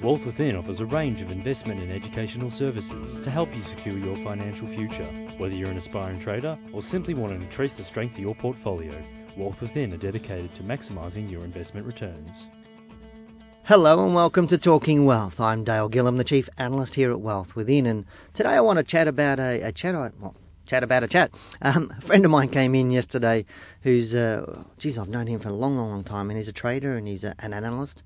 Wealth Within offers a range of investment and educational services to help you secure your financial future. Whether you're an aspiring trader or simply want to increase the strength of your portfolio, Wealth Within are dedicated to maximising your investment returns. Hello and welcome to Talking Wealth. I'm Dale Gillham, the Chief Analyst here at Wealth Within, and today I want to chat about a, a chat. Well, chat about a chat. Um, a friend of mine came in yesterday who's, uh, geez, I've known him for a long, long, long time, and he's a trader and he's a, an analyst.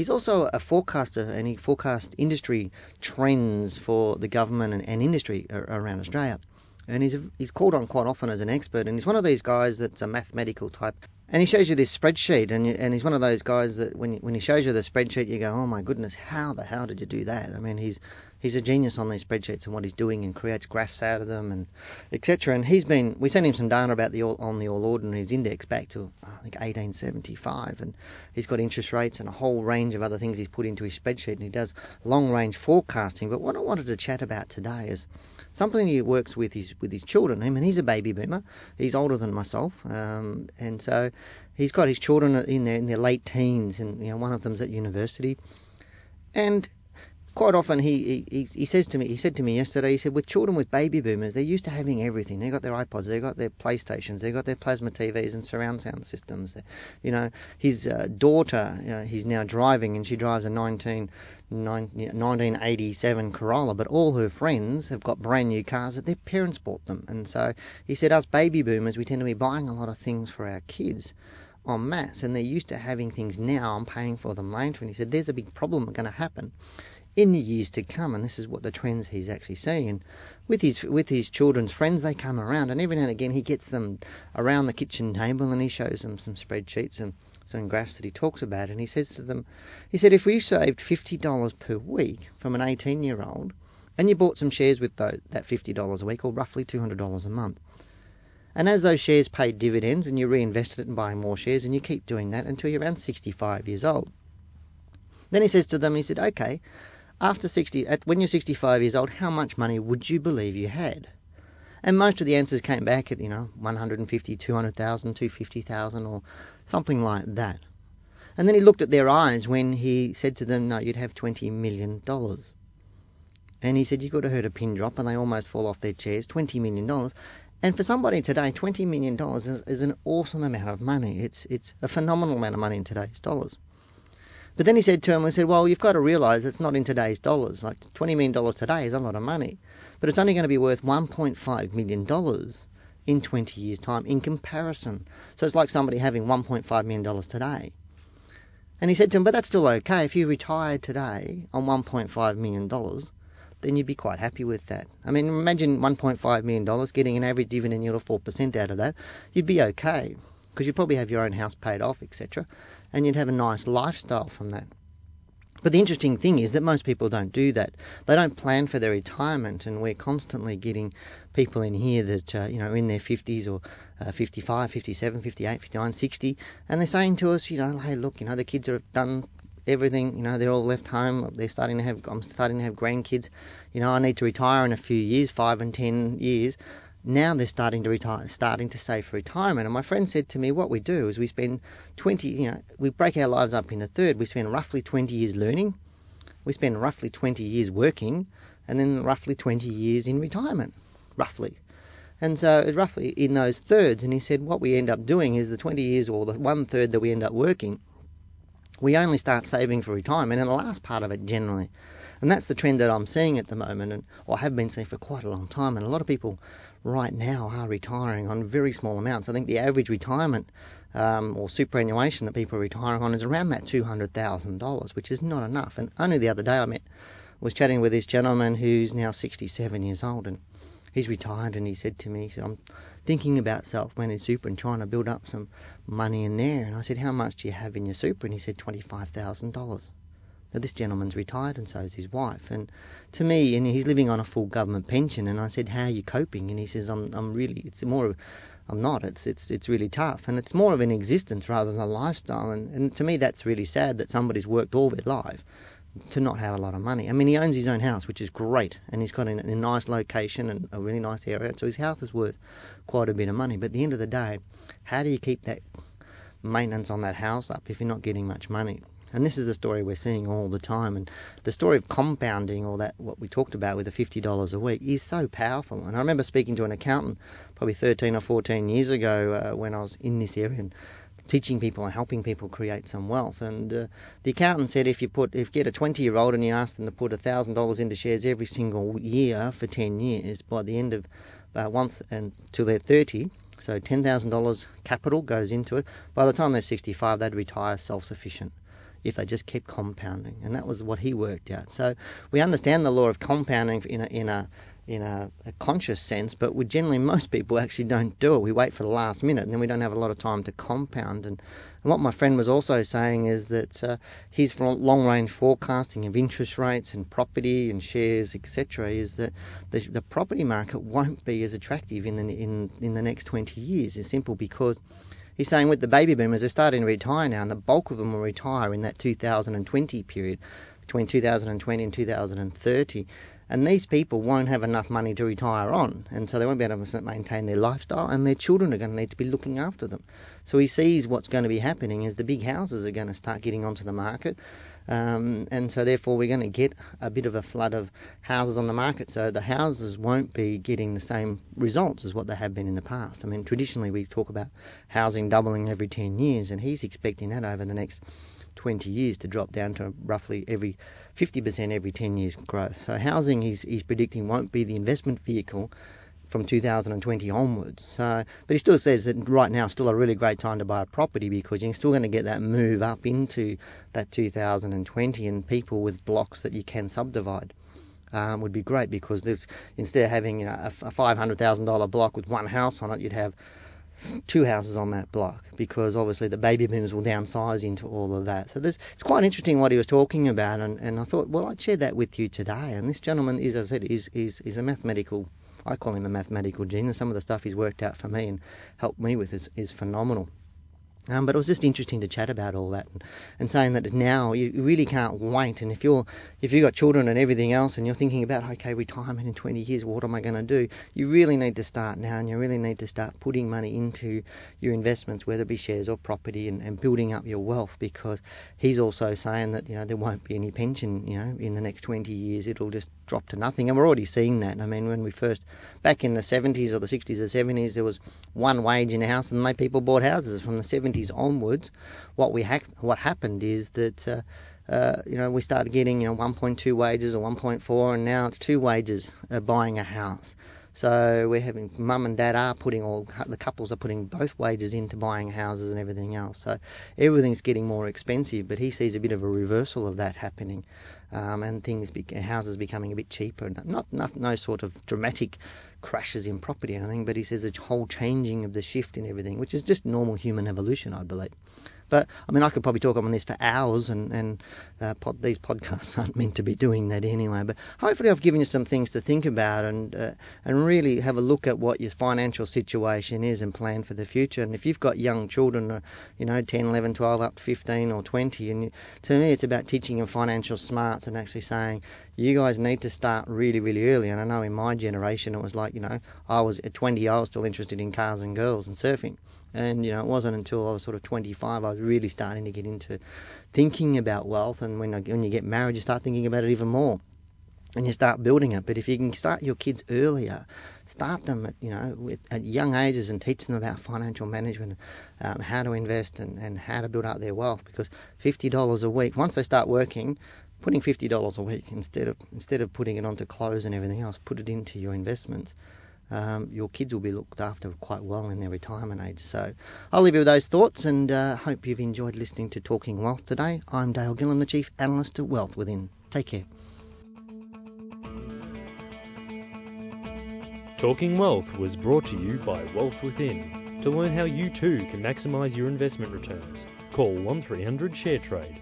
He's also a forecaster and he forecasts industry trends for the government and, and industry around Australia. And he's, he's called on quite often as an expert, and he's one of these guys that's a mathematical type. And he shows you this spreadsheet, and, you, and he's one of those guys that when, when he shows you the spreadsheet, you go, oh my goodness, how the hell did you do that? I mean, he's he's a genius on these spreadsheets and what he's doing and creates graphs out of them and etc. And he's been we sent him some data about the all, on the All Ordinaries index back to I think 1875, and he's got interest rates and a whole range of other things he's put into his spreadsheet, and he does long range forecasting. But what I wanted to chat about today is something he works with his with his children. I mean, he's a baby boomer. He's older than myself, um, and so he's got his children in their in their late teens, and you know one of them's at university, and quite often he, he he says to me he said to me yesterday he said with children with baby boomers they're used to having everything. They've got their iPods they've got their PlayStations they've got their plasma TVs and surround sound systems. You know his uh, daughter uh, he's now driving and she drives a 19, 1987 Corolla but all her friends have got brand new cars that their parents bought them. And so he said us baby boomers we tend to be buying a lot of things for our kids en masse and they're used to having things now. And paying for them later. And he said there's a big problem going to happen in the years to come, and this is what the trends he's actually seeing. And with his with his children's friends, they come around, and every now and again he gets them around the kitchen table, and he shows them some spreadsheets and some graphs that he talks about, and he says to them, he said, if we saved fifty dollars per week from an eighteen-year-old, and you bought some shares with those, that fifty dollars a week, or roughly two hundred dollars a month. And as those shares paid dividends and you reinvested it in buying more shares, and you keep doing that until you're around 65 years old. Then he says to them, he said, okay, after 60, at, when you're 65 years old, how much money would you believe you had? And most of the answers came back at, you know, 150, 200,000, 250,000 or something like that. And then he looked at their eyes when he said to them, no, you'd have $20 million. And he said, you could have heard a pin drop and they almost fall off their chairs, $20 million. And for somebody today, $20 million is, is an awesome amount of money. It's, it's a phenomenal amount of money in today's dollars. But then he said to him, he said, well, you've got to realise it's not in today's dollars. Like $20 million today is a lot of money, but it's only going to be worth $1.5 million in 20 years' time in comparison. So it's like somebody having $1.5 million today. And he said to him, but that's still okay. If you retired today on $1.5 million, then you'd be quite happy with that. I mean, imagine $1.5 million, getting an average dividend yield of 4% out of that. You'd be okay because you'd probably have your own house paid off, etc and you'd have a nice lifestyle from that. But the interesting thing is that most people don't do that. They don't plan for their retirement, and we're constantly getting people in here that, uh, you know, in their 50s or uh, 55, 57, 58, 59, 60, and they're saying to us, you know, hey, look, you know, the kids have done everything, you know, they're all left home, they're starting to have, I'm starting to have grandkids, you know, I need to retire in a few years, five and ten years now they're starting to retire, starting to save for retirement. And my friend said to me, what we do is we spend 20, you know, we break our lives up in a third. We spend roughly 20 years learning, we spend roughly 20 years working, and then roughly 20 years in retirement, roughly. And so it's roughly in those thirds. And he said, what we end up doing is the 20 years or the one third that we end up working, we only start saving for retirement in the last part of it generally. And that's the trend that I'm seeing at the moment, and or have been seeing for quite a long time. And a lot of people right now are retiring on very small amounts. I think the average retirement um, or superannuation that people are retiring on is around that $200,000, which is not enough. And only the other day I met, was chatting with this gentleman who's now 67 years old and he's retired and he said to me, he said, I'm thinking about self-managed super and trying to build up some money in there. And I said, how much do you have in your super? And he said, $25,000. This gentleman's retired and so is his wife. And to me, and he's living on a full government pension. And I said, "How are you coping?" And he says, "I'm, I'm really. It's more of, I'm not. It's, it's, it's really tough, and it's more of an existence rather than a lifestyle. And, and to me, that's really sad that somebody's worked all their life to not have a lot of money. I mean, he owns his own house, which is great, and he's got in a nice location and a really nice area, so his house is worth quite a bit of money. But at the end of the day, how do you keep that maintenance on that house up if you're not getting much money? And this is a story we're seeing all the time. And the story of compounding, all that what we talked about with the $50 a week, is so powerful. And I remember speaking to an accountant probably 13 or 14 years ago uh, when I was in this area and teaching people and helping people create some wealth. And uh, the accountant said if you put, if you get a 20 year old and you ask them to put $1,000 into shares every single year for 10 years, by the end of uh, once until they're 30, so $10,000 capital goes into it. By the time they're 65, they'd retire self sufficient if they just keep compounding. And that was what he worked out. So we understand the law of compounding in a, in a, in a, a, conscious sense, but we generally, most people actually don't do it. We wait for the last minute and then we don't have a lot of time to compound. And, and what my friend was also saying is that uh, his long range forecasting of interest rates and property and shares, etc., is that the, the property market won't be as attractive in the, in, in the next 20 years. It's simple because He's saying with the baby boomers, they're starting to retire now, and the bulk of them will retire in that 2020 period, between 2020 and 2030. And these people won't have enough money to retire on, and so they won't be able to maintain their lifestyle, and their children are going to need to be looking after them. So he sees what's going to be happening is the big houses are going to start getting onto the market. Um, and so therefore we're going to get a bit of a flood of houses on the market. So the houses won't be getting the same results as what they have been in the past. I mean, traditionally we talk about housing doubling every 10 years, and he's expecting that over the next 20 years to drop down to roughly every 50% every 10 years growth. So housing he's, he's predicting won't be the investment vehicle from 2020 onwards. So, but he still says that right now is still a really great time to buy a property because you're still going to get that move up into that 2020 and people with blocks that you can subdivide. Um, would be great because there's, instead of having you know, a, a $500,000 block with one house on it, you'd have two houses on that block because obviously the baby boomers will downsize into all of that. So this, it's quite interesting what he was talking about, and, and I thought, well, I'd share that with you today. And this gentleman is, as I said, is, is, is a mathematical I call him a mathematical genius. Some of the stuff he's worked out for me and helped me with is, is phenomenal. Um, but it was just interesting to chat about all that and, and, saying that now you really can't wait. And if you're if you've got children and everything else, and you're thinking about okay retirement in 20 years, what am I going to do? You really need to start now, and you really need to start putting money into your investments, whether it be shares or property, and, and building up your wealth. Because he's also saying that you know there won't be any pension, you know, in the next 20 years. It'll just drop to nothing, and we're already seeing that. I mean, when we first back in the 70s or the 60s or 70s, there was one wage in a house, and they people bought houses from the 70s onwards. What we ha- what happened is that. Uh, uh, you know, we started getting you know 1.2 wages or 1.4, and now it's two wages uh, buying a house. So we're having mum and dad are putting all the couples are putting both wages into buying houses and everything else. So everything's getting more expensive. But he sees a bit of a reversal of that happening, um, and things houses becoming a bit cheaper. Not, not no sort of dramatic crashes in property or anything, but he says a whole changing of the shift in everything, which is just normal human evolution, I believe. But I mean, I could probably talk on this for hours, and and uh, pod, these podcasts aren't meant to be doing that anyway. But hopefully, I've given you some things to think about and uh, and really have a look at what your financial situation is and plan for the future. And if you've got young children, uh, you know, 10, 11, 12, up to 15 or 20, and you, to me, it's about teaching them financial smarts and actually saying, you guys need to start really, really early. And I know in my generation, it was like, you know, I was at 20, I was still interested in cars and girls and surfing. And you know, it wasn't until I was sort of 25 I was really starting to get into thinking about wealth. And when I, when you get married, you start thinking about it even more, and you start building it. But if you can start your kids earlier, start them at you know with, at young ages and teach them about financial management, um, how to invest, and, and how to build up their wealth. Because fifty dollars a week, once they start working, putting fifty dollars a week instead of instead of putting it onto clothes and everything else, put it into your investments um, your kids will be looked after quite well in their retirement age. So I'll leave you with those thoughts and uh, hope you've enjoyed listening to Talking Wealth today. I'm Dale Gillham, the Chief Analyst at Wealth Within. Take care. Talking Wealth was brought to you by Wealth Within. To learn how you too can maximise your investment returns, call 1300 ShareTrade